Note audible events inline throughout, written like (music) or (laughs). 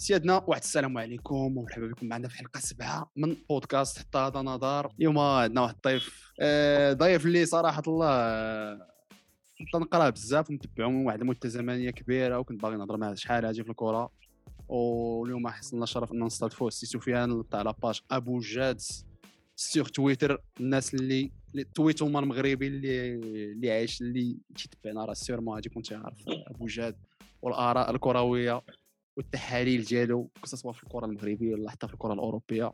سيادنا واحد السلام عليكم ومرحبا بكم معنا في حلقة سبعة من بودكاست حتى هذا نظر. اليوم عندنا واحد الضيف آه، ضيف اللي صراحة الله آه، تنقراه بزاف ونتبعو من واحد المده زمنيه كبيرة وكنت باغي نهضر معاه شحال هادي في الكره واليوم حصلنا الشرف ان نستضيفوا السي سفيان تاع la page أبو جاد sur Twitter الناس اللي tweet هما المغربي اللي اللي عايش اللي تيتبعنا راه sûrement غادي يكون تيعرف أبو جاد والآراء الكروية. والتحاليل ديالو سواء في الكرة المغربية ولا حتى في الكرة الأوروبية.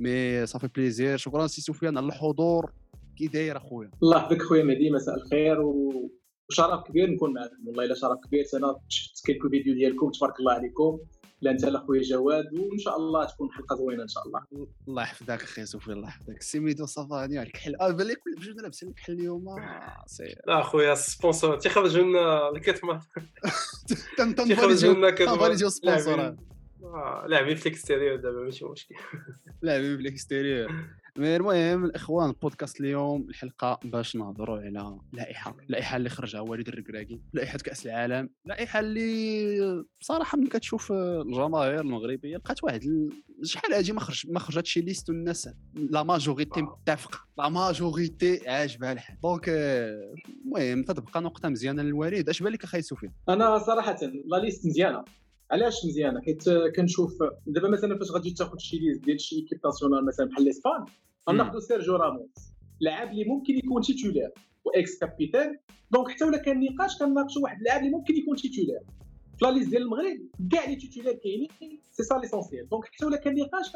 mais ça fait plaisir. شكرا سي سفيان على الحضور. كي داير أخويا. الله يحفظك خويا مهدي مساء الخير. و... وشرف كبير نكون معكم. والله إلا شرف كبير. أنا شفت quelques vidéos ديالكم. تبارك الله عليكم. لا انت لا خويا جواد وان شاء الله تكون حلقة زوينة إن شاء الله. الله يحفظك أخي سوفي الله يحفظك. سي ميدو ça va غادي الكحل آه بالك بجوج لابسين الكحل اليوم. آه، سي لا خويا sponsor. تيخرج لنا الكتمه (laughs) تنخرج لنا كتمه sponsor. لاعبين في ال extérieur دابا ماشي مشكل. لاعبين في ال extérieur. (laughs) المهم الإخوان البودكاست اليوم الحلقة باش نهضروا على لائحة لائحة اللي خرجها وليد الركراكي لائحة كأس العالم لائحة اللي بصراحه ملي كتشوف الجماهير المغربية لقات واحد شحال هادي ما خرج ما خرجت شي liste والناس la majorité متفقة la majorité عاجبها الحال. donc المهم تتبقى نقطة مزيانة للوالد اش بان لك أخي سفيان؟ أنا صراحة la liste مزيانة. علاش مزيانة؟ حيت كنشوف دابا مثلا فاش غادي تاخذ شي liste ديال شي équipe nationale مثلا بحال اسبان غناخذوا سيرجيو راموس لاعب اللي ممكن يكون titulaire و ex capitaine donc حتى ولا كان نقاش كنناقشوا واحد اللاعب اللي ممكن يكون titulaire في la liste ديال المغرب كاع les titulaires كاينين c'est ça l'essentiel donc حتى ولا كان نقاش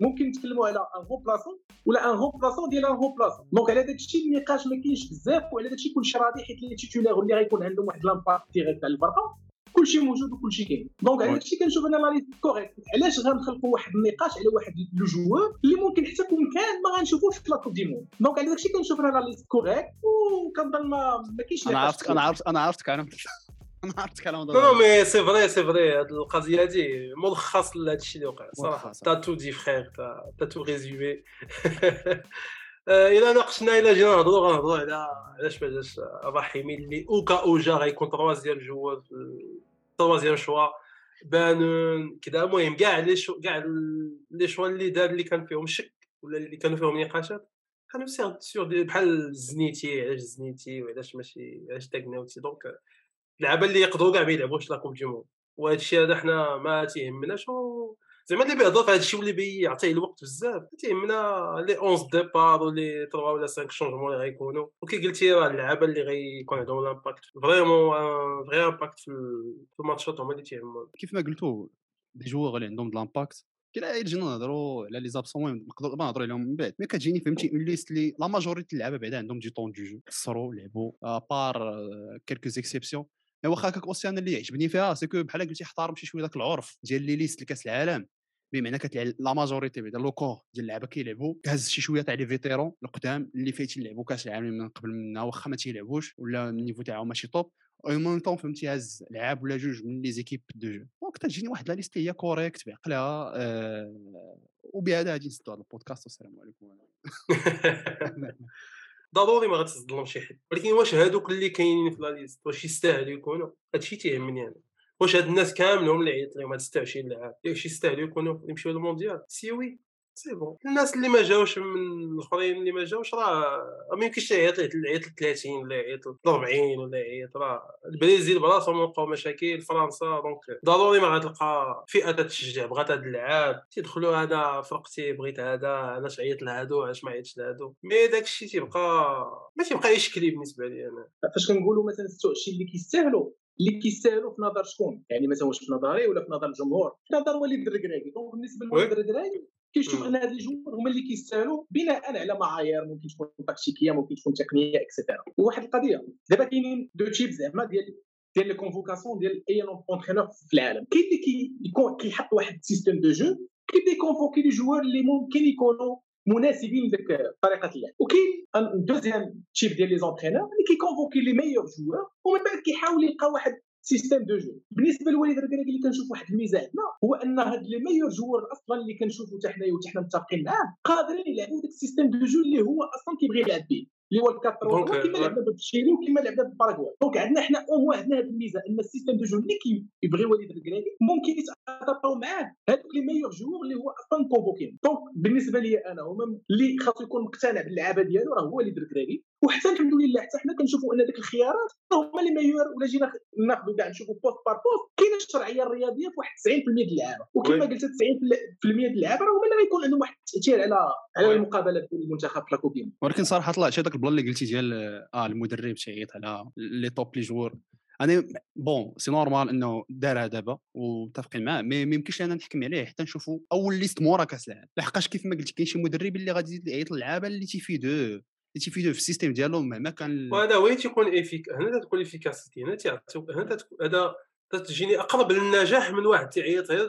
ممكن نتكلموا على un remplaçant ولا un remplaçant ديال un remplaçant donc على داك الشيء النقاش ما كاينش بزاف وعلى داك الشيء كلشي راضي حيت les titulaires اللي غيكون عندهم واحد l'impact direct على الفرقه كلشي موجود وكلشي كاين. donc على داكشي كنشوف أنا liste correcte علاش غنخلقوا واحد النقاش على واحد le joueur اللي ممكن حتى كون كان ما غنشوفوش في la coupe du monde donc على داكشي كنشوف أنا liste correcte وكنظن ما كاينش أنا عرفتك أنا عرفت (laughs) أنا عرفتك أنا أنا عرفتك أنا نو مي سي فري سي فري هاد القضية هادي ملخص لهاد الشيء اللي وقع صراحة. تا تو دي فخير تا تو ريزومي إلى ناقشنا إلى جينا نهضروا غنهضروا على علاش ما جاش الرحيمي اللي اوكا اوجا غيكون تروازيام جوار في تروازيام شوا بان كذا المهم كاع لي شو كاع لي شوا اللي دار اللي كان فيهم شك ولا اللي كانوا فيهم نقاشات كانوا سيور بحال زنيتي علاش زنيتي وعلاش ماشي علاش تاكناوتي دونك اللعابه اللي يقدروا كاع ما يلعبوش la coupe du monde وهذا الشيء هذا حنا ما تيهمناش زعما اللي بيهضر في هذا الشيء واللي بيعطيه الوقت بزاف تيهمنا les 11 départ و les 3 ولا 5 changements اللي غيكونوا. وكي قلتي راه اللعابة اللي غيكون عندهم l'impact vraiment vrai impact في الماتشات هما اللي تيهموا كيف ما قلتوا des joueurs اللي عندهم l'impact إلا جينا نهضروا على les absents المهم نقدروا نهضروا عليهم من بعد mais كتجيني فهمتي une liste اللي la majorité اللعابة بعدا عندهم du temps de jeu قصروا لعبوا بار كيلكو زيكسيبسيون واخا هكاك اوسي أنا اللي يعجبني فيها سكو بحال قلتي احترم شي شوية داك العرف ديال لي ليست لكاس العالم. بمعنى كتلعب لا ماجوريتي بعدا لوكور ديال اللعابه كيلعبوا كهز شي شوية تاع لي فيتيرون القدام اللي فايتين يلعبوا كاس العالم من قبل منا واخا ما تيلعبوش ولا النيفو تاعهم ماشي توب أو مون طون فهمتي هز لعاب ولا جوج من لي زيكيب دو جو دونك تجيني واحد لا ليست هي كوريكت بعقلها أه وبهذا غادي نسدو هذا البودكاست. والسلام عليكم (laughs) ضروري ما غتظلم شي حد. ولكن واش هادوك اللي كاينين في la liste؟ واش يستاهلوا يكونوا؟ هادشي تيهمني أنا. واش هاد الناس كاملهم اللي عيط لهم هاد 26 لاعب واش يستاهلوا يكونوا يمشيو للمونديال؟ si oui c'est bon. الناس اللي ما جاوش من الآخرين اللي ما جاوش راه ما يمكنش يعيط يعيط 30 ولا يعيط 40 ولا يعيط راه البرازيل براسهم وقعوا مشاكل فرنسا donc ضروري ما غتلقى فئة تشجع بغات هاد اللعاب. تيدخلوا هذا فرقتي بغيت هذا علاش عيط لهادو علاش ما عيطش لهادو. mais داك الشيء تيبقى ما تيبقى يشكلي بالنسبة لي أنا. فاش كنقولوا مثلا 26 اللي كيستاهلوا اللي كيستاهلوا في نظر شكون؟ يعني مثلا واش في نظري ولا في نظر الجمهور؟ في نظر وليد الركراكي donc بالنسبة لوليد الركراكي كيشوف ان هاد الجمهور هما اللي كيستاهلوا بناء على معايير ممكن تكون تكتيكية ممكن تكون تقنية et cetera وواحد القضية دابا كاينين deux types زعما ديال ديال les convocations ديال اي entraîneur في العالم. كاين اللي كيكون كيحط واحد ال système de jeu كاين اللي convoqué les joueurs اللي ممكن يكونوا مناسبين لك طريقة اللعب. وكاين deuxième type ديال les entraîneurs اللي كي convoquer les meilleurs joueurs ومن بعد كيحاول يلقى واحد système de jeu بالنسبة لوليد الركراكي اللي كنشوف واحد الميزه عندنا هو أن هاد les meilleurs joueurs أصلا اللي كنشوفوا حتى حنايا وحتى حنا متفقين معاه قادرين يلعبوا داك ال système de jeu اللي هو أصلا كيبغي يلعب به. اللي هو ال quatre كما آه. لعبنا بالتشيلي وكما لعبنا بالباراغواي donc عندنا حنا au moins عندنا هذه الميزه أن ال système de jeu اللي كيبغي وليد الركراكي ممكن يتادابطاو معاه هذوك les meilleurs joueurs اللي هو أصلا convoqué ين donc بالنسبة لي أنا هما اللي خاصو يكون مقتنع باللعابة ديالو راه هو وليد الركراكي وحتى الحمد لله حتى حنا كنشوفوا أن ديك الخيارات هما les meilleurs ولا جينا ناخذوا كاع نشوفوا poste par poste كاينة الشرعية الرياضية في واحد 90% ديال اللعابه وكما. قلت 90% ديال اللعابه راه هما اللي غيكون عندهم واحد التأثير على على oui. المقابلات ديال المنتخب في la coupe ولكن صراحة طلعت هذاك البلان اللي قلتي ديال آه المدرب تيعيط على les top les joueurs أنا bon c'est normal إنه دارها دابا ومتفقين معاه mais ما يمكنش لنا نحكم عليه حتى نشوفوا أول liste مورا كاس العالم لحقاش كيف ما قلت كاين شي مدرب اللي غادي يزيد يعيط للعابه اللي تيفيدوه اللي تيفيدوه في ال système ديالهم مهما كان وهذا وين تيكون efficace هنا تكون efficacité هنا تيعطيو هنا هذا تجيني أقرب للنجاح من واحد تيعيط غير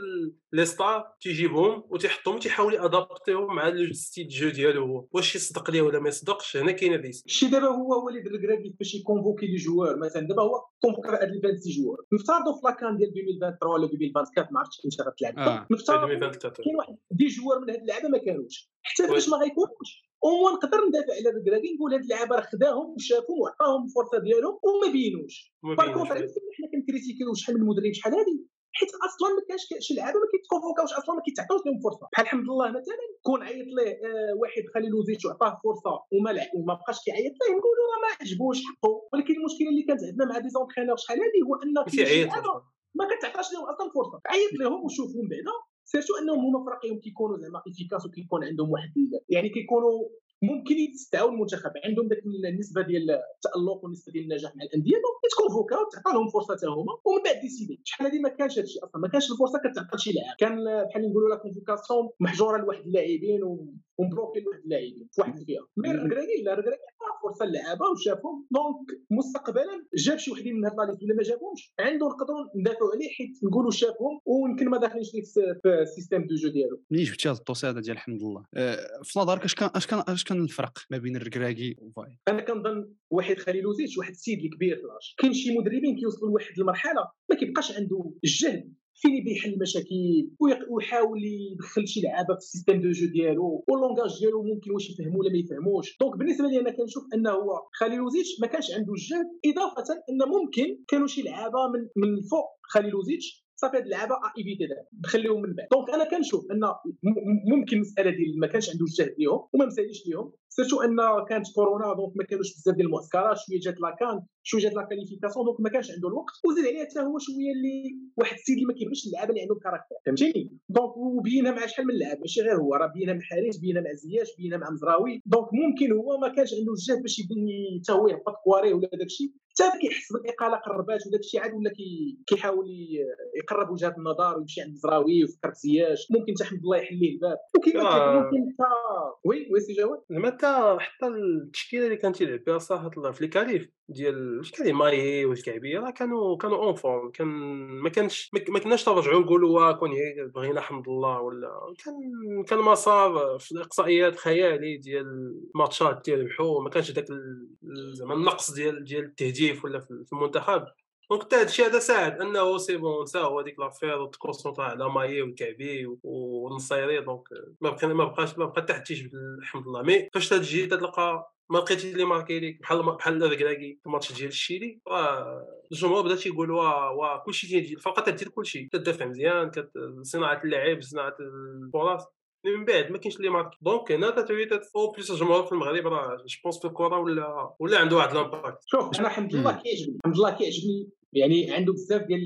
les stars تيجيبهم وتيحطهم تيحاول يأدابتيهم مع ال style jeu ديالو هو. واش يصدق ليه ولا ما يصدقش؟ هنا كاين ال risque. الشيء دابا هو وليد الركراكي باش ي convoquer les joueurs مثلا. دابا هو convoqué هاد 26 joueurs. نفترضوا في la CAN ديال 2023 ولا 2024 ما عرفتش إمتى غتلعب آه. نفترضوا 2024 كاين واحد des joueurs من هاد اللعبة ما كانوش. حتى. باش ما غيكونوش أو نقدر ندافع على الركراكي نقول هاد اللعبه راه خداهم وشافهم وعطاهم الفرصة ديالهم وما بينوش. ما par بينوش. contre عرفتي حنا كنكريتيكيو شحال من مدرب شحال هادي حيت أصلا ما كانش شي لعابة ما كيتكونفوكاوش أصلا ما كيتعطاوش لهم فرصة. بحال الحمد لله مثلا كون عيط ليه آه واحد خليلوزيتش وعطاه فرصة وما لعب وما بقاش كيعيط ليه نقولوا راه ما عجبوش حقه. ولكن المشكلة اللي كانت عندنا مع des entraîneurs شحال هادي هو أن ما كتعطاش لهم أصلا فرصة. عيط لهم وشوفهم بعدا. surtout أنهم هما فراقيهم كيكونوا زعما efficace وكيكون عندهم واحد يعني كيكونوا ممكن يستدعوا المنتخب. عندهم ذاك النسبة ديال التألق والنسبة ديال النجاح مع الأندية. donc يتconvoquاو تعطى لهم فرصة حتى هما ومن بعد décider. شحال هذه ما كانش هادشي أصلا ما كانش الفرصة كتعطى لشي لاعب. كان بحال نقولوا la convocation محجورة لواحد اللاعبين و- ومبلوكي لواحد اللاعبين في واحد الفئة. mais. الركراكي لا الركراكي عطى فرصة للعابة وشافهم. donc مستقبلا جاب شي وحدين من هاد la liste ولا ما جابهمش؟ عنده نقدروا ندافعوا عليه حيت نقولوا شافهم ويمكن ما داخلينش ليه في ال système de jeu ديالو. منين جبتي هذا الدوسي هذا ديال حمد الله آه، في نظرك اش كان اش كان اش كان الفرق ما بين الركراكي وفاي أنا كنظن وحيد خليلوزيتش واحد السيد الكبير في العمر. كاين شي مدربين كيوصلوا لواحد المرحلة ما كيبقاش عنده الجهد فين يحل المشاكل ويحاول يدخل شي لعابة في ال système de jeu ديالو وال langage ديالو ممكن واش يفهموا ولا ما يفهموش. donc بالنسبة لي أنا كنشوف أنه هو خليلوزيتش ما كانش عنده الجهد إضافة أن ممكن كانوا شي لعابة من من فوق خليلوزيتش صافي هاد اللعابه éviter دابا نخليهم من بعد donc أنا كنشوف إن ممكن المساله ديال ما كانش عنده الجهد ليهم وما مساليش ليهم surtout إن كانت كورونا donc ما كانوش بزاف ديال المعسكرات شوية جات la CAN شوية جات la qualification donc ما كانش عنده الوقت. وزيد عليه حتى هو شوية اللي واحد السيد اللي ما كيبغيش اللعابه اللي عندهم caractère. فهمتيني donc وبينها مع شحال من لاعب ماشي غير هو راه بينها مع حارس بينها مع زياش بينها مع مزراوي. donc ممكن هو ما كانش عنده الجهد باش يبني حتى هو يهبط كواري ولا داك الشيء حتى كيحس بالإقالة قربات وداك الشيء عاد ولا كي- كيحاول يقرب وجهات النظر ويمشي عند مزراوي ويفكر في زياش. ممكن حتى الله يحل ليه الباب وكيما آه. ممكن حتى وي وي سي جواد. زعما حتى حتى التشكيلة اللي كان تيلعب بها صراحة الله في الكاليف ديال واش كان ماي والكعبيه راه كانوا كانوا اون فورم كان ما كانش ما- كناش ترجعوا نقولوا واه كون بغينا حمد الله ولا كان كان مسار في الاقصائيات خيالي ديال الماتشات ديال بحو ما كانش ال- زعما النقص ديال ديال التهديف ولا في المنتخب. donc حتى هادشي هذا ساعد أنه c'est bon نساو هذيك l'affaire وتconcentra على مايي والكعبي والنصيري. دونك ما بقى ما بقاش ما بقى حتى التيجي حمد الله. mais فاش تجي تلقى ما لقيتي اللي marquer ليك بحال بحال الركراكي في الماتش ديال الشيلي الجمهور بدا تيقول واه واه كلشي تيجي الفرقه تدير كلشي. كتدافع مزيان. صناعة اللعب صناعة الفرص. من بعد ما كاينش اللي marquer donc هنا تتولي تت- en plus الجمهور في المغرب راه je pense في الكرة ولا ولا عنده واحد l'impact شوف أنا حمد الله. كيعجبني. حمد الله كيعجبني. يعني عنده بزاف ديال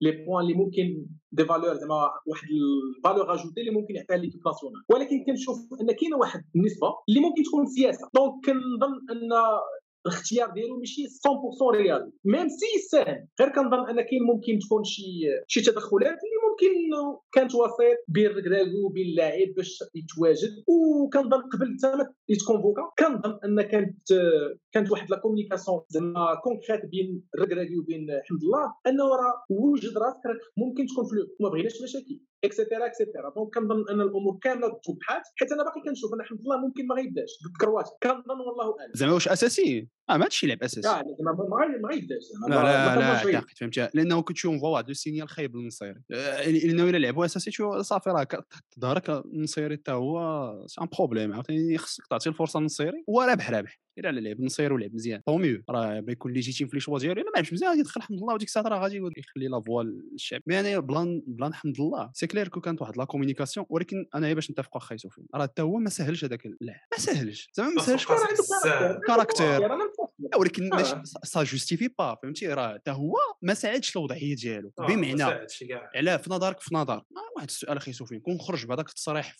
les points اللي ممكن des valeurs زعما واحد ال valeur ajoutée اللي ممكن يعطيها l'équipe nationale ولكن كنشوف أن كاينة واحد النسبة اللي ممكن تكون سياسة. donc كنظن أن الاختيار ديالو ماشي 100% رياضي même si يساهم غير كنظن أن كاين ممكن تكون شي شي تدخلات اللي ممكن كانت وسيط بين الركراكي وبين اللاعب باش يتواجد. وكنظن قبل حتى يتconvoqua كنظن أن كانت كانت واحد la communication زعما concrète بين الركراكي وبين حمد الله أنه راه وجد راسك راك ممكن تكون في ما بغيناش مشاكل. et cetera et cetera donc كنظن أن الأمور كاملة توضحات حيت أنا باقي كنشوف أن حمد الله ممكن ما غيبداش. ضد كرواتيا. كنظن والله اعلم زعما واش أساسي؟ آه ما هادشي لعب أساسي. لا زعما ما غي- ما غيبداش زعما. لا لا لا. اعتقد فهمتها لأنه كتشوف واحد le signal خايب للنصيري آه، لأنه إلا لعبوا أساسي شو صافي راه ظهرك النصيري حتى هو c'est un problème عاوتاني خصك تعطي الفرصة للنصيري هو رابح رابح. إلا لا لعب نصير ولعب مزيان. tant mieux راه بيكون légitime في les choix ديالو الا ما لعبش مزيان غادي يدخل حمد الله وديك الساعة راه غادي يخلي la voix للشعب. mais أنا بلان بلان حمد الله c'est clair que كانت واحد la communication ولكن أنا باش نتفق واخا سفيان راه حتى هو ما سهلش هذاك لا ما سهلش. زعما ما سهلش. caractère ولكن ماشي ça justifie pas فهمتي؟ راه حتى هو ما ساعدش الوضعية ديالو. بمعنى علاه في نظرك في نظر واحد السؤال أخي سفيان كون خرج بهذاك التصريح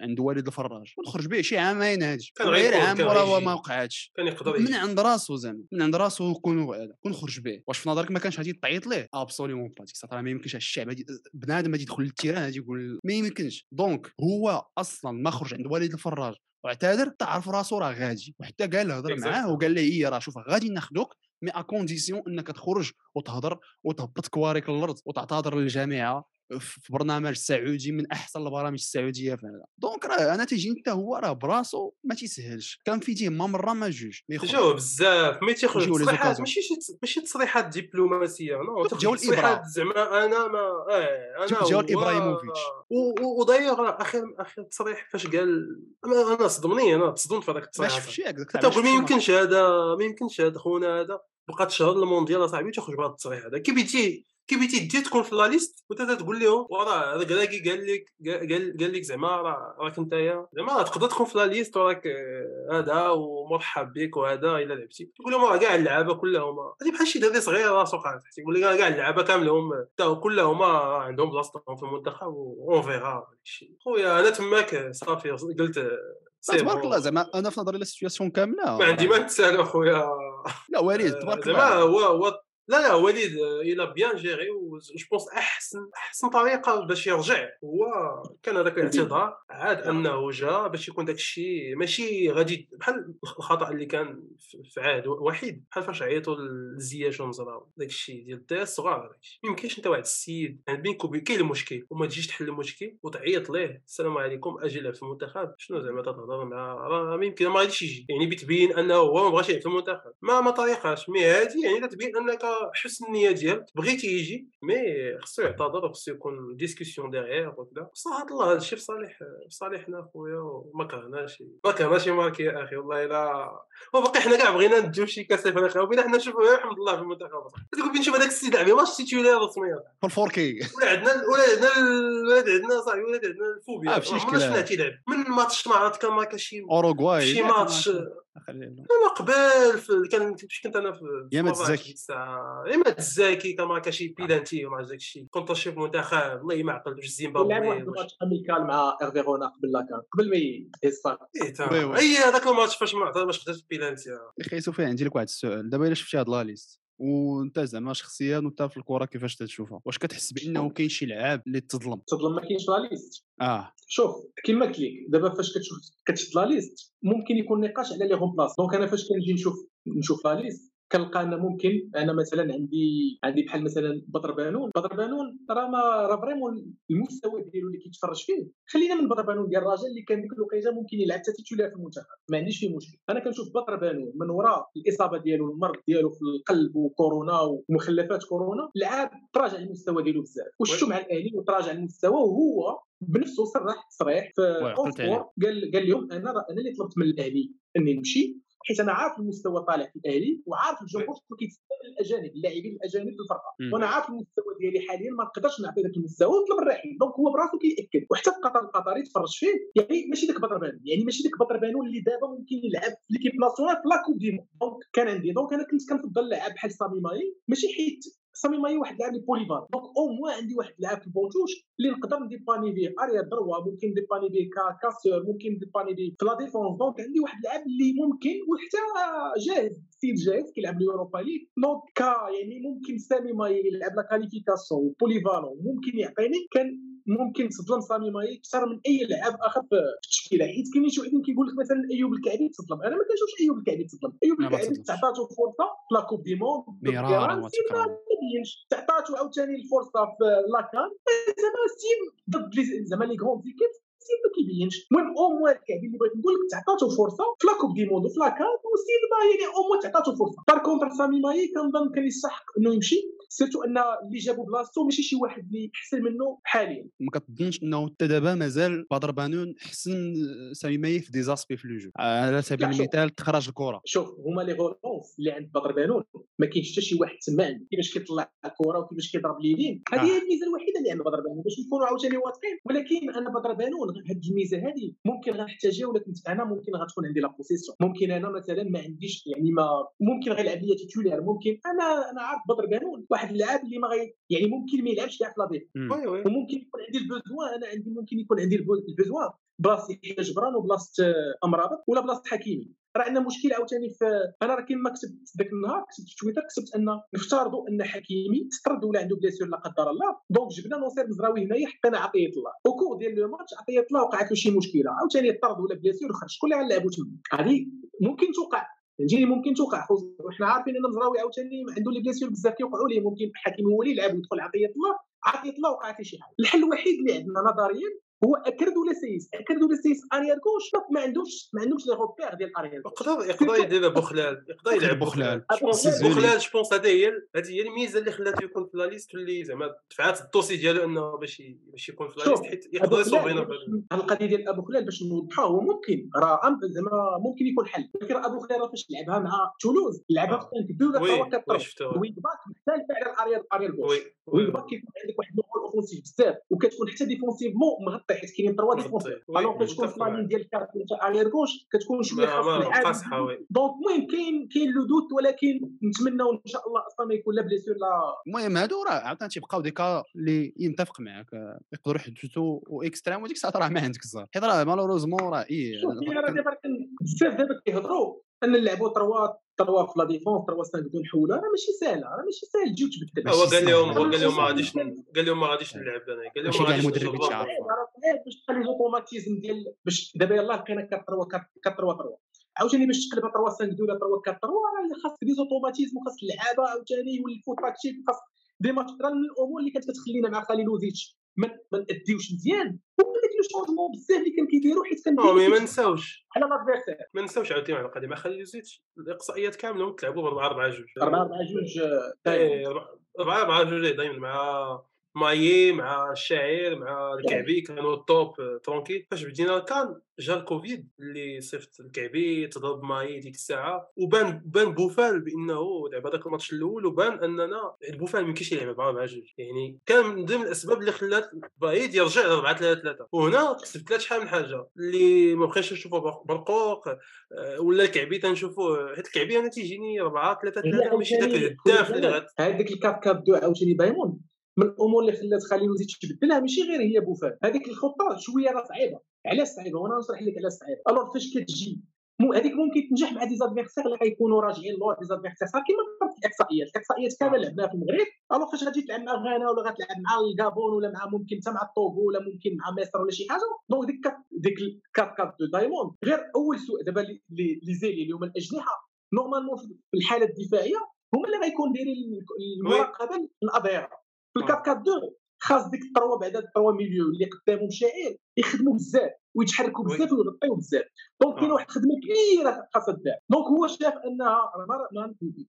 عند وليد الفراج ونخرج به شي عامين هادي غير عام وراه ما وقعاتش كان يقدر من عند راسو زعما من عند راسو كون هذا كون خرج به واش في نظرك ما كانش غادي تعيط ليه؟ absolument pas ديك الساعة ما يمكنش الشعب هادي بنادم غادي يدخل لل terrain غادي يقول ما يمكنش. donc هو أصلا ما خرج عند وليد الفراج واعتذر تعرف راسو راه غادي. وحتى قال له هضر معاه وقال له إيه راه شوف غادي ناخذوك مي ا كونديسيون إنك تخرج وتهضر وتهبط كواريك الأرض وتعتذر للجامعه في برنامج سعودي من أحسن البرامج السعودية في هذا. دونك راه أنا تيجيني حتى هو راه براسو ما تيسهلش. كان في تيه ما مره ما جوج جاو بزاف ما تيخرج تصريحات ماشي ماشي تصريحات دبلوماسية نو تصريحات زعما أنا ما آه أنا جاو ابراهيموفيتش ودايوغ اخر اخر تصريح فاش قال أنا صدمني أنا تصدمت في هذاك التصريح حتى ما يمكنش هذا ما يمكنش هذا خونا هذا بقات شهر المونديال أصاحبي تخرج بهذا التصريح هذا. كي بيتي كي بغيتي تكون في لا ليست وأنت تقول لهم وراه هذاك راكي قال لك قال, قال لك زعما راك أنت زعما تقدر تكون في لا ليست وراك هذا ومرحب بك وهذا إلا لعبتي تقول لهم راه كاع اللعابة كلهم هذه بحال شي دري صغير راسو قاعد تقول لك كاع اللعابة كاملهم حتى كلهم عندهم بلاصتهم في المنتخب اون فيغا خويا أنا تماك صافي قلت تبارك الله زعما أنا في نظري لا سيتياسيون كاملة. ما عندي ما نتسالى خويا. لا وليد تبارك الله. زعما هو هو لا لا وليد إلى بيان جيري و جو بونس احسن أحسن طريقة باش يرجع هو كان هذاك الاعتذار عاد انه جا باش يكون داك الشيء ماشي غادي بحال الخطأ اللي كان في عهد وحيد. بحال فاش عيطوا لزياش ومزراو داك الشيء ديال الدراري الصغار هذاك ما يمكنش انت واحد السيد. يعني بينك وبين كاين المشكل وما تجيش تحل المشكل وتعيط ليه. السلام عليكم أجي لعب في المنتخب. شنو زعما تهضر مع راه ما يمكن ما غاديش يجي. يعني بتبين أنه هو ما بغاش يلعب في المنتخب. ما ما طريقاش mais هذه يعني تبين أنك حسن النية ديالك. بغيتي يجي mais خصو يعتذر وخصو يكون discussion ديغيغ وكذا صراحة الله هذا الشيء في صالح في صالحنا خويا وما كرهناش ما كرهناش ماركي يا أخي والله إلا وباقي حنا كاع بغينا نديو شي كاس افريقيا وبينا حنا نشوفوا الحمد لله في المنتخب. تقول نشوف هذاك السيد عمي ماش تيتولير في الفوركي ولا عندنا ولا عندنا ولاد عندنا صاحبي ولاد عندنا الفوبيا. ما شفنا تيلعب من ماتش ما عرفت كان ماركا شي أوروغواي. شي ماتش أنا قبل كان كنت أنا في يا ما تزاكي يا ما تزاكي كان ماركا شي بيلانتي وما داك الشيء كنت نشوف منتخب الله ما عقل واش زيمبابوي لعب واحد الماتش اميكال مع إيرفي رونا قبل لا كان. قبل ما يهز أي هذاك الماتش فاش ما عطاش خدات بيلانتي أخي سفيان عندي لك واحد السؤال. دابا إلا شفتي هاد la liste وأنت زعما شخصيا وأنت في الكرة كيفاش تشوفها واش كتحس بأنه كاين شي لعاب اللي تظلم؟ تظلم ما كاينش la liste. آه. شوف كما قلت لك دابا فاش كتشوف كتشد la liste ممكن يكون نقاش على les remplaçants donc أنا فاش كنجي نشوف نشوف la liste كنلقى أن ممكن أنا مثلا عندي عندي بحال مثلا بدر بانون بدر بانون راه ما راه vraiment المستوى ديالو اللي كيتفرج فيه. خلينا من بدر بانون ديال الراجل اللي كان ديك الوقيته ممكن يلعب حتى titulaire في المنتخب. ما عنديش فيه مشكل. أنا كنشوف بدر بانون من وراء الإصابة ديالو المرض ديالو في القلب وكورونا ومخلفات كورونا لعاب تراجع المستوى ديالو بزاف. وشفتو مع الأهلي وتراجع المستوى وهو بنفسه صرح تصريح في قال قال لهم أنا أنا اللي طلبت من الأهلي أني نمشي. حيت أنا عارف المستوى طالع في الأهلي وعارف الجمهور شنو كيتسنى الأجانب اللاعبين الأجانب في الفرقة. وأنا عارف المستوى ديالي حاليا ما نقدرش نعطي ذاك المستوى ونطلب الرحيل donc هو براسو كيأكد. وحتى القطر القطري تفرج فيه. يعني ماشي ذاك بدر بانون يعني ماشي ذاك بدر بانون اللي دابا ممكن يلعب في l'équipe nationale في la coupe du donc كان عندي donc أنا كنت كنفضل لاعب بحال سامي مايي. ماشي حيت سامي مايي واحد اللاعب polyvalent donc au moins عندي واحد اللاعب في ال banc de touche اللي نقدر نديباني به arrière droit ممكن نديباني به casseur ممكن نديباني به في la défense. donc عندي واحد اللاعب اللي ممكن وحتى جاهز c'est-à-dire il جاهز كيلعب اليوروبا ليغ donc كا يعني ممكن سامي مايي يلعب la qualification polyvalent ممكن يعطيني. كان ممكن تظلم سامي مايي أكثر من أي لاعب آخر في التشكيلة. حيت كاينين شي وحدين كيقول لك مثلا أيوب الكعبي تظلم أنا ما كنشوفش أيوب الكعبي تظلم أيوب الكعبي تعطاتو فرصة في la coupe du monde ميرار تعطاتو عاوتاني الفرصة في la CAN. زعما ستيم ضد زعما les grandes équipes السيد ما كيبينش المهم au moins اللاعبين اللي بغيت نقول لك تعطاتو فرصة في la coupe du monde وفي la CAN والسيد ما يعني au moins تعطاتو فرصة. par contre سامي مايي كنظن كان يستحق انه يمشي surtout أن اللي جابو بلاصتو ماشي شي واحد اللي أحسن منه حاليا. ما كتظنش أنه حتى دابا مازال بدر بانون حسن سامي مايي في ديزاسبي في le jeu على سبيل المثال تخرج الكرة. شوف هما لي غولونس اللي عند بدر بانون ما كاينش حتى شي واحد تما عنده كيفاش كيطلع الكرة وكيفاش كيضرب اليدين هذه هي الميزة الوحيدة اللي عند بدر بانون باش نكونوا عاوتاني واثقين. ولكن أنا بدر بانون هذه الميزة هذه ممكن غنحتاجها ولكن أنا ممكن غتكون عندي لا بوسيسيون ممكن أنا مثلا ما عنديش يعني ما ممكن غيلعب ليا تيتولير ممكن أنا أنا عارف بدر بانون. واحد اللاعب اللي ما غي يعني ممكن ما يلعبش كاع في لا ديف وي وي. وممكن يكون عندي البوزوان أنا عندي ممكن يكون عندي البو- البوزوان بلاصة جبران وبلاصة آه، امرابط ولا بلاصة حكيمي. راه عندنا مشكل عاوتاني في أنا راه كيما كتبت ذاك النهار كتبت في تويتر كتبت أن نفترضوا أن حكيمي تطرد ولا عنده blessure لا قدر الله donc جبنا نصير مزراوي هنايا حطينا عطيه الله. و cours ديال le match عطيه الله وقعت له شي مشكلة. عاوتاني طرد ولا blessure وخرج. شكون اللي غنلعبوا تما هذه ممكن توقع. فهمتيني ممكن توقع. وحنا عارفين أن مزراوي عاوتاني عنده les blessures بزاف كيوقعوا ليه. ممكن حكيمي هو اللي يلعب ويدخل عطيه الله عطيه الله وقعت شي حاجة. الحل الوحيد اللي عندنا نظريا هو اكرد ولا سيس اكرد ولا سيس اريير كوش ما عندهمش ما عندهمش لي روبير ديال اريير كوش يقدر يقدر يدير بوخلال يقدر يلعب بوخلال. بوخلال. جو بونس هذه هي هذه هي الميزة اللي خلاته يكون في لا ليست اللي زعما دفعات الدوسي ديالو إنه باش باش يكون في لا ليست حيت أبو يقدر يصوبينا القضية ديال أبو خلال باش نوضحها هو ممكن راه زعما ممكن يكون حل. ولكن أبو خلال راه فاش لعبها مع تولوز لعبها في 5 2 ولا وي 3 وي 4 شفتو وينغ باك مختلف على الاريير اريير كوش وي وينغ باك كيكون عندك واحد النقول اوفونسيف بزاف وكتكون حتى ديفونسيفمون مغطي حيت كاينين 3 ديفونسيف وي، الوغ كتكون في. ديال كارت وانت اريير كوش كتكون شوية خاص دونك المهم كاين كاين لو دوت ولكن نتمنوا إن شاء الله أصلا ما يكون لا بليسيور لا المهم هادو راه عاوتاني تيبقاو دي كا اللي ينتفق معاك يقدروا يحدثوا واكستريم وديك الساعة راه ما عندك الزهر. حيت راه مالوروزمون راه اي شوف راه دابا بزاف دابا كيهضروا. ان نلعبوا 3 3 في لا ديفونس 3 5 بدون حولة راه ماشي ساهلة راه ماشي ساهل تجي وتبدل هو قال لهم. هو قال لهم ما غاديش. قال لهم ما غاديش نلعب أنا قال لهم ما غاديش المدربين نشوف تيعرفوا. راه صعيب باش تخلي لوتوماتيزم ديال باش دابا يلاه لقينا 4 3 4 3 3 عاوتاني باش تقلبها 3 5 2 ولا 3 4 3 راه خاصك des automatismes وخاص اللعابة عاوتاني يولفوا tactique وخاص des matchs راه من الأمور اللي كانت كتخلينا مع خاليلوزيتش ما ما نأديوش مزيان. ومن داك le changement بزاف اللي كان كيديروا حيت كان المهم ما نساوش. على l'adversaire ما نساوش عاوتاني على القضية. ما خاليلوزيتش الإقصائيات كاملة تلعبوا ب 4 4 2 4 4 2 إيه 4 4 2 دائما مع مايي مع الشاعر مع الكعبي كانوا top ترونكي فاش بدينا كان جا الكوفيد اللي صيفط الكعبي تضرب مايي ديك الساعة وبان بان بوفال بأنه لعب هذاك الماتش الأول وبان أننا بوفال ما يمكنش يلعب 4 4 2 يعني كان من ضمن الأسباب اللي خلات بعيد يرجع ل 4 3 3 وهنا كسبت لها شحال من حاجة اللي ما بقيناش نشوفوا برق- برقوق آه، ولا الكعبي تنشوفوا حيت الكعبي أنا تيجيني 4 3 3 ماشي ذاك الهداف اللي هذيك ال quatre quatre deux عاوتاني diamond من الأمور اللي خلات خليلوزيتش تبدلها ماشي غير هي بوفال هذيك الخطة شوية راه صعيبة. علاش صعيبة؟ وأنا نشرح لك علاش صعيبة. alors فاش كتجي؟ mais هذيك ممكن تنجح مع des adversaires اللي غيكونوا راجعين لور des adversaires كيما في الاحصائيات الاحصائيات كاملة لعبناها في المغرب. alors فاش غادي تلعب مع غانا ولا غتلعب مع الكابون ولا مع ممكن حتى مع الطوغو ولا ممكن مع مصر ولا شي حاجة. donc ديك ديك ال quatre quatre deux diamond. غير أول سوء دابا les ailiers اللي هما الأجنحة normalement في الحالة الدفاعية هما اللي غيكون دايرين المراقبة الاظهره في آه. ال quatre quatre deux خاص ديك ال trois بعدا ال trois milieux اللي قدامهم شاعر يخدموا بزاف ويتحركوا oui. بزاف ويغطيو بزاف. donc كاين آه. واحد الخدمة كبيرة خاصها تدار donc هو شاف أنها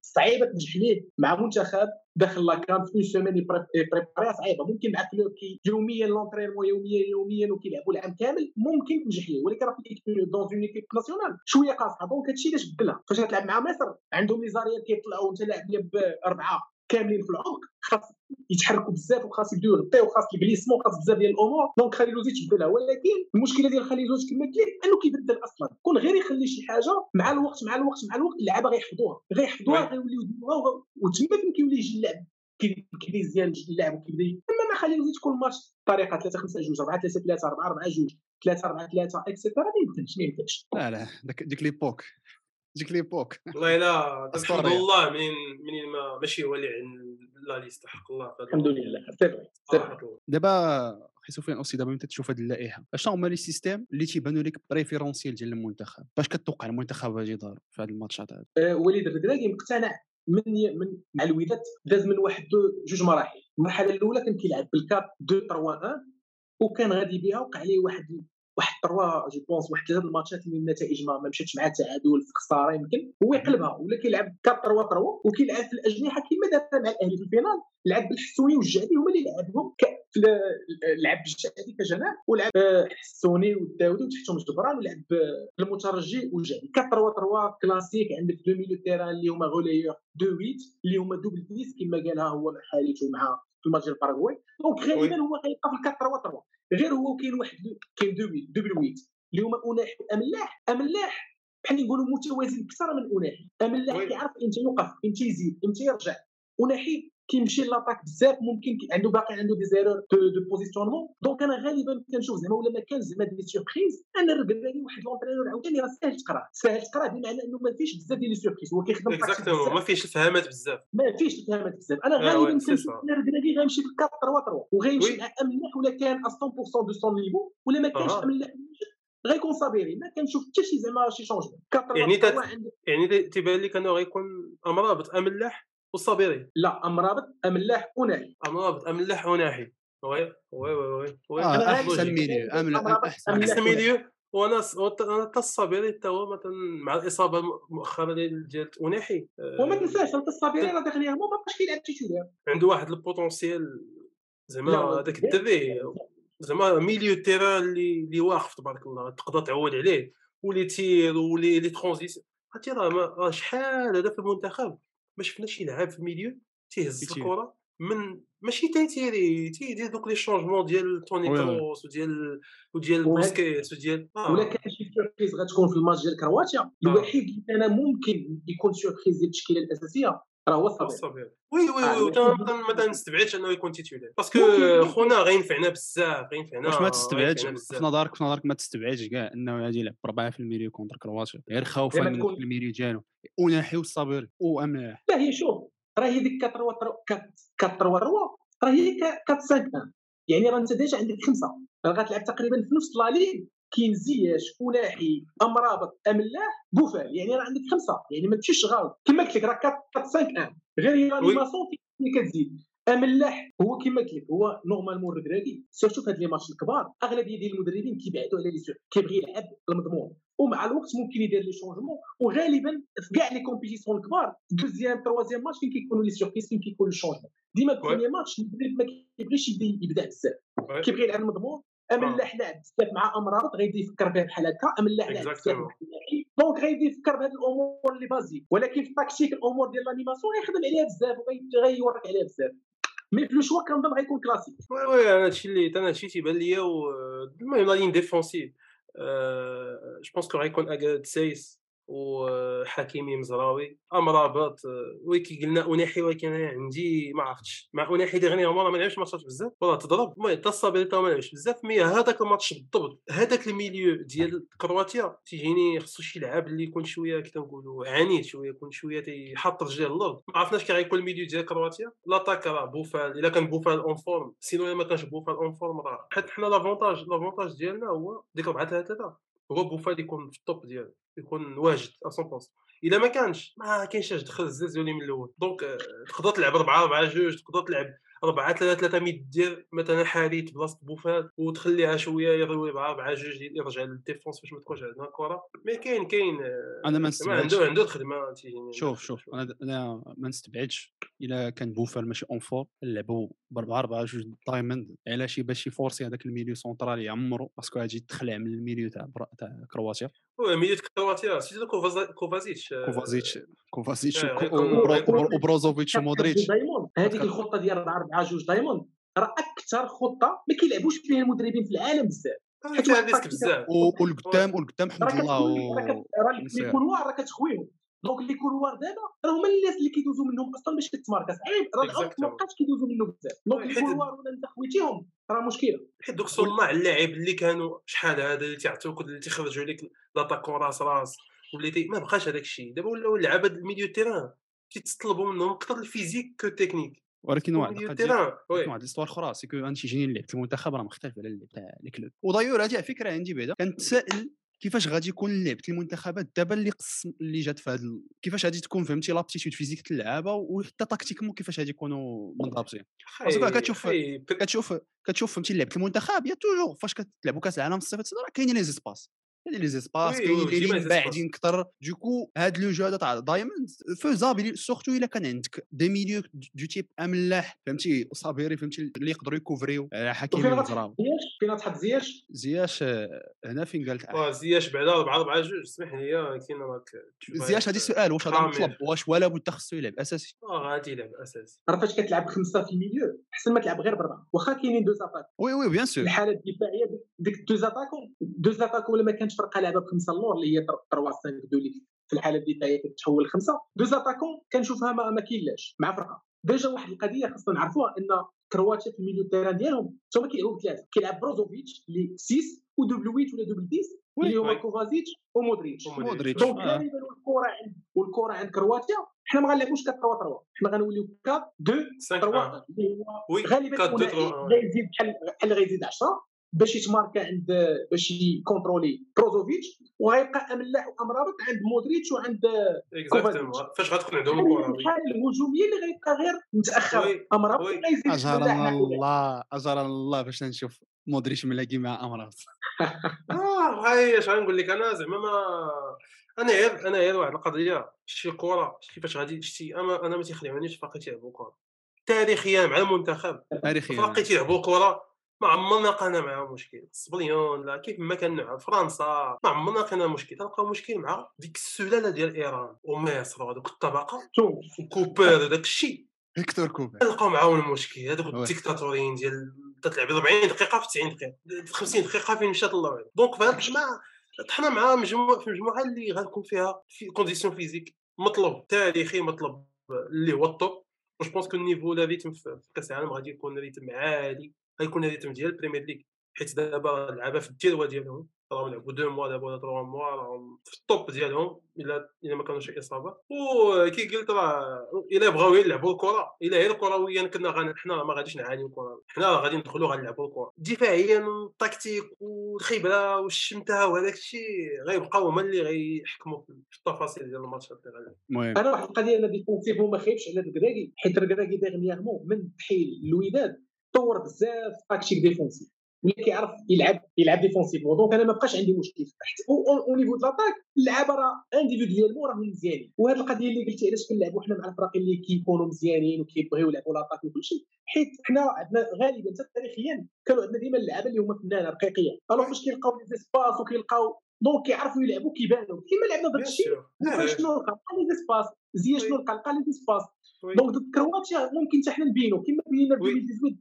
صعيبة تنجح ليه مع منتخب داخل la CAN في une semaine يبريباريها صعيبة. ممكن مع club يوميا l'entraînement يوميا يوميا وكيلعبوا العام كامل ممكن تنجح ليه ولكن راه في dans une équipe nationale شوية قاصحة. donc هادشي علاش بدلها فاش غتلعب مع مصر عندهم les كيطلعوا وانت لاعب ليا بأربعة. كاملين في العمق. خاص (laughs) يتحركوا بزاف وخاص يبداو يغطيو وخاص ال placement خاص بزاف ديال الأمور. donc خليلوزيتش بدلها ولكن المشكلة ديال خليلوزيتش كما قلت لك انه كيبدل أصلا. كون غير يخلي شي حاجة مع الوقت مع الوقت مع الوقت اللعابة غيحفظوها. غيحفظوها. غيوليو يديروها وتما فين كيولي يجي اللعب؟ مزيان يجي اللعب وكيبدا أما ما خليلوزيتش كل ماتش طريقة 3 5 2 4 3 3 4 4 2 3 4 3 et cetera ما يمكنش ما يمكنش لا لا. ديك l'époque. ديك l'époque والله لا (laughs) الحمد. لله منين منين ما ماشي هو اللي لا ليست حق الله الحمد. لله c'est vrai c'est vrai صراحة الله. دابا أخي سفيان aussi دابا انت تشوف هذه اللائحة أشنو هما les systèmes اللي تيبانوا لك préférentiels ديال المنتخب باش كتوقع المنتخب غادي يظهر في هذه الماتشات هذه آه، وليد الركراكي مقتنع من من مع الوداد داز من واحد جوج مراحل المرحلة الأولى كان كيلعب بالكاب 2 3 1 وكان غادي بها وقع عليه واحد واحد trois je pense واحد ثلاث الماتشات اللي النتائج ما مشاتش مع التعادل في خساره يمكن. هو يقلبها ولا كيلعب 4 3 3 وكيلعب في الأجنحة كما دار مع الأهلي في ال finale. لعب بالحسوني والجعدي هما اللي لعبهم لعب بالجعدي كجناح ولعب الحسوني والداودي وتحتهم جبران ولعب المترجي والجعدي. 4 3 3 كلاسيك عندك deux milieux terrain اللي هما غوليور دو 8 اللي هما double 10 كما قالها هو حالته مع في الماتش ديال باراغواي donc غالبا هو غيبقى في 4 3 3 غير هو كاين واحد كاين deux double 8 اللي هما اناحي وأملاح. أملاح بحال نقولوا متوازن أكثر من اناحي أملاح كيعرف إمتى يوقف إمتى يزيد إمتى يرجع. أناحي كيمشي l'attaque بزاف ممكن عنده باقي عنده des erreurs de positionnement donc أنا غالبا كنشوف زعما ولا ما كان زعما des surprises أنا الركراكي واحد l'entraîneur عاوتاني راه ساهل تقرا. ساهل تقرا بمعنى إنه ما فيش بزاف ديال les surprises هو كيخدم exactement ما فيش الفهامات بزاف. ما فيش الفهامات بزاف. أنا غالبا كنشوف ان الركراكي غيمشي في 4 3 3 وغيمشي مع املاح ولا كان 100% de son niveau ولا ما كانش املاح غيكون صابيري ما كنشوف حتى شي زعما شي changement يعني تت... يعني تيبان لك انه غيكون امرابط املاح والصابيري لا امرابط املاح اناحي امرابط املاح اناحي oui oui oui oui آه أحسن milieu أحسن milieu وأنا أنا حتى الصابيري حتى هو مثلا مع الإصابة مؤخرا ديال اناحي وما تنساش أنت الصابيري راه dernièrement ما بقاش كيلعب titulaire عنده واحد ال potentiel زعما هذاك الدري زعما milieu terrain اللي اللي واقف تبارك الله تقدر تعود عليه. و les tirs و les les transitions. عرفتي راه شحال هذا في المنتخب؟ ما شفناش يلعب في ال milieu تيهز الكرة من ماشي تيتيري تيدير دوك les changements ديال توني كروس وديال وديال بوسكيت وديال آه. ولا كان شي surprise غتكون في الماتش ديال كرواتيا. الوحيد اللي أنا ممكن يكون surprise ديال التشكيلة الأساسية راه هو الصبير oui oui وي ما تنستبعدش انه يكون titulaire parce que خونا غينفعنا بزاف غينفعنا واش ما تستبعدش؟ في نظرك في نظرك ما تستبعدش كاع انه غادي يلعب بربعه في ال milieu contre كرواتيا غير خوفا من ال milieu ديالو. وناحي والصابر واملاح لا هي شوف راه هي ديك 4 4 3 راه هي 4 5 يعني راه انت déjà عندك خمسة. راه غتلعب تقريبا في نفس لا كاين زياش فلاحي امرابط املاح بوفال. يعني راه عندك خمسة. يعني ما تمشيش غلط. كما قلت لك راه 4 5 1 غير هي l'animation كتزيد. املاح هو كما قلت لك هو normalement الركراكي surtout في هاد les matchs الكبار. أغلبية ديال المدربين كيبعدوا على les surprises. كيبغي يلعب المضمون. ومع الوقت ممكن يدير les changements وغالبا في كاع les compétitions الكبار deuxième troisième match فين كيكونوا les surprises فين كيكون ال changement ديما premier match المدرب ما كيبغيش يبدا بزاف. كيبغي يلعب المضمون. املاح لعب بزاف مع امرابط غيبدا يفكر بها بحال هكا املاح لعب بزاف donc غيبدا يفكر بهذه الأمور اللي basiques ولكن في ال tactique الأمور ديال ال animation غيخدم عليها بزاف وغيورك عليها بزاف. mais في le choix كنظن غيكون classique oui oui أنا هادشي اللي أنا هادشي تيبان ليا المهم la ligne défensive je pense que غيكون اكرد سايس وحكيمي مزراوي. امرابط oui كي قلنا أوناحي ولكن أنا عندي ما عرفتش. مع أوناحي dernièrement ما لعبش ماتشات بزاف. والله تضرب. المهم حتى الصابري ما لعبش بزاف. mais هذاك الماتش بالضبط هذاك ال milieu ديال كرواتيا تيجيني خصو شي لعاب اللي يكون شوية كي تنقولوا عنيد شوية يكون شوية تيحط رجليه الأرض ما عرفناش كي غيكون ال milieu ديال كرواتيا. l'attaque راه بوفال. إلا كان بوفال en forme sinon ما كانش بوفال en forme راه. حيت حنا l'avantage l'avantage ديالنا هو ديك 4 3 3 هو بوفال يكون في ال top ديالو يكون واجد 100% إلا ما كانش ما كاينش اش دخل الزلزولي من الأول. donc تقدر تلعب 4 4 2 تقدر تلعب 4 3 3 mais تدير مثلا حاريت بلاصة بوفال وتخليها شوية يضوي 4 4 2 يرجع لل défense باش ما تكونش عندنا الكره mais كاين كاين أنا ما نستبعدش. عنده عنده الخدمة شوف شوف أنا أنا ما نستبعدش. إلا كان بوفال ماشي en forme نلعبوا ب 4 4 2 diamond علاش باش يفورسي هذاك ال milieu central يعمرو؟ parce que غادي تخلع من ال milieu تاع تاع كرواتيا. هو milieu كرواتيا سيدو كوفازيتش كوفازيتش كوفازيتش وبروزوفيتش ومودريتش. هذيك الخطة ديال 4 4 2 diamond راه أكثر خطة ما كيلعبوش فيها المدربين في العالم بزاف. حيت risque بزاف. والقدام والقدام حمد الله راه les couloirs راه كتخويهم. donc les couloirs دابا راه هما الناس اللي كيدوزوا منهم أصلا باش كتماركا صعيب راه الغلط ما بقاش كيدوزوا منه بزاف. donc les couloirs ولا انت خويتيهم راه مشكلة. حيت دوك صناع اللاعب اللي كانوا شحال هذا اللي تيعطيوك اللي تيخرجوا لك l'attaquant راس راس وليتي ما بقاش هذاك الشيء. دابا ولاو اللعابه ال milieu de terrain تيتطلبوا منهم أكثر ال physique que technique. ولكن واحد واحد ال histoire أخرى c'est que أنت جيني اللعب في المنتخب راه مختلف على اللعب تاع ال club و d'ailleurs هذه فكرة عندي بعدا كنتسائل كيفاش غادي يكون لعبه المنتخبات دابا اللي قسم اللي جات في هذا كيفاش غادي تكون فهمتي l'aptitude physique اللعابة وحتى tactiquement كيفاش غادي يكونوا منضبطين parce que كتشوف كتشوف كتشوف فهمتي لعبة المنتخب y a toujours فاش كتلعبوا كأس العالم في الصيف راه كاينين les espaces. كاينين les espaces كاينين اللي باعدين أكثر دوكو هاد le jeu هذا تاع diamond faisable surtout إلا كان عندك des milieux de type أملاح فهمتي؟ الصابيري فهمتي؟ اللي يقدروا يكوفريو. حكيمي المزراوي فين تحط زياش؟ زياش؟ هنا فين قالت زياش بعدا 4 4 2 اسمح لي كاين زياش هذا السؤال واش هذا مطلب؟ واش ولا بد خصو يلعب أساسي. آه غادي يلعب أساسي. راه فاش كتلعب خمسة في ال milieu؟ أحسن ما تلعب غير بربعه واخا كاينين deux attaquants oui oui bien sûr. الحالة الدفاعية ديك deux attaquants deux attaquants ولا ما كانش فرقة لعبة بخمسة اللور اللي هي 3 5 2 اللي في الحالة الدفاعيه كتحول لخمسه deux attaquants كنشوفها ما, ما كاينلاش مع فرقة. déjà واحد القضية خاصنا نعرفوها إن كرواتيا في ال milieu terrain ديالهم هما كيلعبوا بثلاثه كيلعب بروزوفيتش اللي 6 و double 8 ولا double 10 اللي هما كوفازيتش ومودريتش. مودريتش donc غالبا والكره عند والكرة عند كرواتيا. حنا ما غنلعبوش 4 3 3 حنا غنوليو 4 2 3 اللي هو غالبا غيزيد بحال بحال غيزيد 10 باش يتماركا عند باش يكونترولي بروزوفيتش وغيبقى أملاح وامرابط عند مودريتش وعند فاش غتكون عندهم الكره الحالة الهجومية اللي غيبقى غير متأخر. امرابط غيزيد اجرنا الله اجرنا الله باش نشوف مودريتش ملاقي مع امرابط (laughs) آه هاي اش غنقول لك أنا؟ زعما ما أنا غير أنا غير واحد القضية. شتي كره كيفاش غادي شتي أنا أنا ما تيخدعنيش فاقي تيلعبوا كره تاريخيا مع المنتخب. تاريخيا. فاقي تيلعبوا كره ما عمرنا لقينا معاهم مشكل. الصبليون لا كيف ما كان نلعب؟ فرنسا. ما عمرنا لقينا مشكل. تلقاو مشكل مع ديك السلالة ديال إيران. ومصر وهذوك الطبقة. وكوبر وداك الشيء. هيكتور كوبر. تلقاو معاهم المشكل. هذوك الديكتاتوريين ديال تلعب 40 دقيقة في 90 دقيقة. 50 دقيقة فين مشات الله أعلم. donc في هذا (laughs) الجماعة طحنا مع مجموعه في مجموعة اللي غتكون فيها في condition physique مطلب تاريخي مطلب اللي هو ال top. je pense que ال niveau le rythme في كأس العالم غادي يكون rythme عالي. غيكون ال rythme ديال البريمير ليغ حيت دابا اللعابه في التيروا ديالهم راهم لعبوا deux mois دابا ولا trois mois راهم في ال top ديالهم إلا إلا ما كانوش إصابة. وكي قلت راه إلا بغاو يلعبوا الكرة إلا هي الكرويا كنا حنا ما غاديش نعانيو الكرة حنا غادي ندخلوا غنلعبوا الكرة. دفاعيا التكتيك والخبرة والشمتة وهذاك الشيء غيبقاو هما اللي غيحكموا في التفاصيل ديال الماتشات اللي المهم. أنا واحد القضية أنا défensive وما خايفش على الركراكي حيت الركراكي dernièrement من تحيل الوداد طور بزاف tactique défensive. ولا كيعرف يلعب يلعب défensive. donc أنا ما بقاش عندي مشكل. au niveau l'attaque اللعابه راه individuellement راهم مزيانين. وهذه القضية اللي قلتي علاش كنلعبوا حنا مع الفرق اللي كيكونوا مزيانين وكيبغيو يلعبوا l'attaque وكل شيء حيت حنا عندنا غالبا تاريخيا كانوا عندنا ديما اللعابة اللي هما فنانة رقيقية. alors فاش كيلقاو les espaces وكيلقاو donc كيعرفوا يلعبوا كيبانوا كيما لعبنا ضد الشيلي شنو لقى les espaces زياش شنو لقى لقى les espaces donc ضد كرواتيا ممكن حتى حنا نبينو. كما بينا في 2018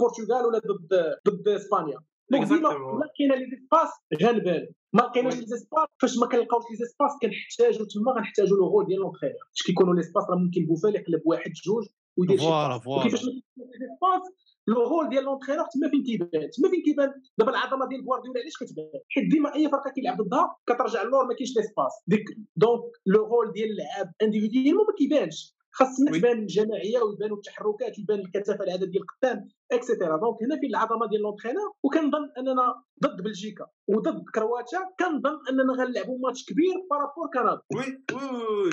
البرتغال ولا ضد ضد إسبانيا. donc ديما ما كاينة les espaces غنبان ما كايناش les espaces فاش ما كنلقاوش les espaces كنحتاجوا تما غنحتاجوا le rôle ديال l'entraîneur فاش كيكونوا les espaces راه ممكن بوفال يقلب واحد جوج ويدير شي voilà voilà كيفاش ما les espaces le rôle ديال l'entraîneur تما فين كيبان؟ تما فين كيبان؟ دابا العظمة ديال غوارديولا علاش كتبان؟ حيت ديما أي فرقة كيلعب ضدها كترجع اللور ما كاينش les espaces ديك donc le rôle ديال اللعاب individuellement ما كيبانش. خاصنا تبان الجماعيه ويبانوا التحركات ويبان الكثافة العدد ديال القدام et cetera donc هنا فين العظمة ديال l'entraîneur وكنظن أننا ضد بلجيكا وضد كرواتيا كنظن أننا غنلعبوا ماتش كبير par rapport كندا oui oui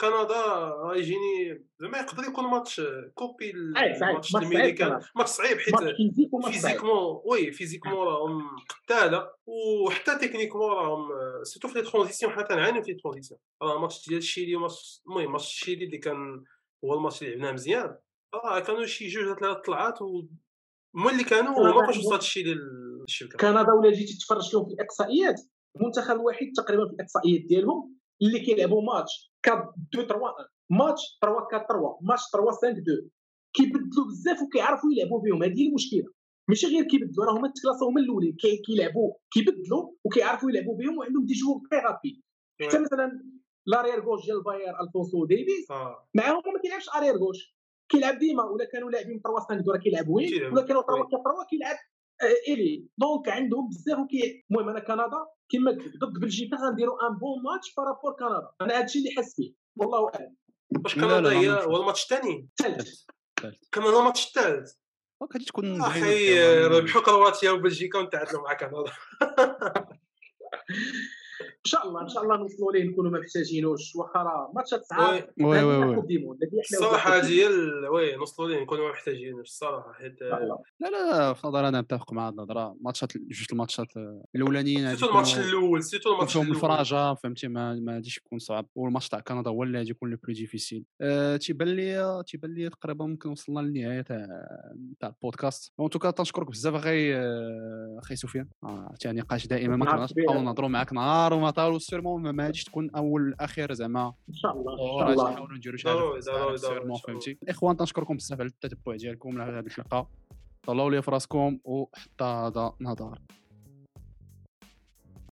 كندا غيجيني زعما يقدر يكون ماتش كوبي الماتش الميريكان ماتش صعيب حيت physiquement oui physiquement راهم قتالة. وحتى techniquement راهم surtout في les transitions حنا كنعانيو في les transitions راه الماتش ديال الشيلي المهم ماتش الشيلي اللي كان هو الماتش اللي لعبناه مزيان. آه كانوا شي جوج ثلاث طلعات هما اللي كانوا ما بقاش وصلت الشيء للشركه كندا ولا جيتي تفرج لهم في الإقصائيات. المنتخب الوحيد تقريبا في الإقصائيات ديالهم اللي كيلعبوا ماتش 4 2 3 1 ماتش 3 4 3 ماتش 3 5 2 كيبدلوا بزاف وكيعرفوا يلعبوا بهم هذه المشكلة. ماشي غير كيبدلوا راه هما تكلاسو هما الأولين كيلعبوا كيبدلوا وكيعرفوا يلعبوا بهم وعندهم des joueurs très rapides. حتى مثلا l'arrière gauche ديال البايرن ألفونسو ديفيس آه. معاهم ما كيلعبش arrière gauche. كيلعب ديما ولا كانوا لاعبين 3 5 2 كيلعب wing ولا كانوا 3 4 3 كيلعب ailier donc عندهم بزاف وكي المهم أنا كندا كما قلت ضد بلجيكا غنديروا un bon match par rapport كندا أنا هذا الشيء اللي حاسس به والله أعلم. واش كندا هي هو الماتش الثاني؟ الثالث. كندا الماتش الثالث. غادي تكون أخي ربحوا كرواتيا وبلجيكا ونتعادلوا مع كندا. (laughs) شاء الله إن شاء الله نوصلوا ليه نكونوا ما محتاجينوش واخا راه ماتشات صعاب. oui oui oui oui. الصراحة هذه هي ال- oui نوصلوا ليه نكونوا محتاجين الصراحة حيت لا لا. في نظري أنا متفق مع هذه النظره ماتشات جوج الماتشات الأولانيين surtout الماتش الأول surtout الماتش الأول. الفراجه فهمتي؟ ما ما غاديش يكون صعب. والماتش تاع كندا هو اللي غادي يكون le plus difficile. أه تيبان لي تيبان لي تقريبا ممكن وصلنا للنهاية تاع تاع البودكاست. en tout cas تنشكرك بزاف أخي آه، أخي سفيان آه، تاع نقاش دائما ما نهار كناش كبير. نبقاو نهضروا معاك نهار وما طال sûrement ما غاديش تكون أول والاخير زعما. إن شاء الله إن شاء غادي الله. نحاولوا نديروا شي حاجة sûrement. فهمتي؟ الاخوان تنشكركم بزاف على التتبع ديالكم لهذه الحلقة. طلعوا لي في راسكم وحتى هذا نهار.